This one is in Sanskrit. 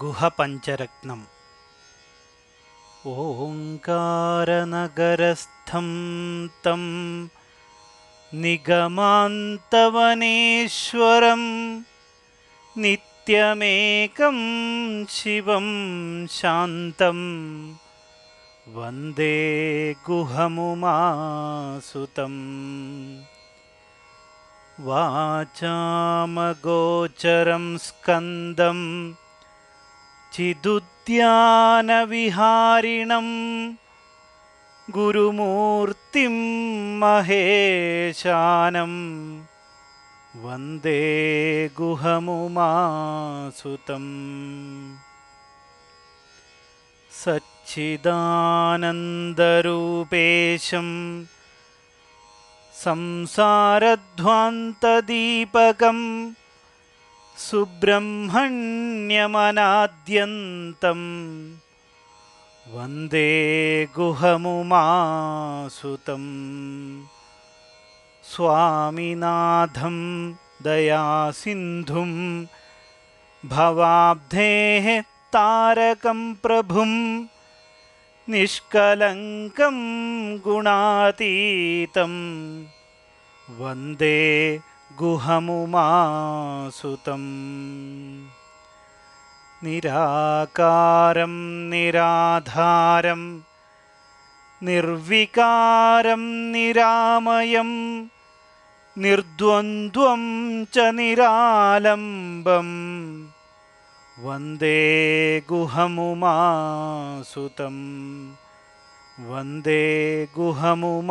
गुहपञ्चरत्नम्। ओङ्कारनगरस्थं तं निगमान्तवनेश्वरं नित्यमेकं शिवं शान्तं। वन्दे गुहमुमासुतम्। वाचामगोचरं स्कन्दं चिदुद्यानविहारिणं गुरुमूर्तिं महेशानं वन्दे गुहमुमासुतम् सच्चिदानन्दरूपेशम् संसारध्वान्तदीपकं सुब्रह्मण्यमनाद्यन्तं वंदे गुहमुमासुतं स्वामिनाथं दयासिन्धुं। भवाब्धेः तारकं प्रभुं। निष्कलङ्कं गुणातीतं वंदे ഗുഹമുമാസുതം. നിരാകാരം നിരാധാരം നിർവികാരം നിരാമയം നിർദ്വന്ദ്വം ച നിരാലംബം. വന്ദേ ഗുഹമുമാസുതം. വന്ദേ ഗുഹമുമാസുതം.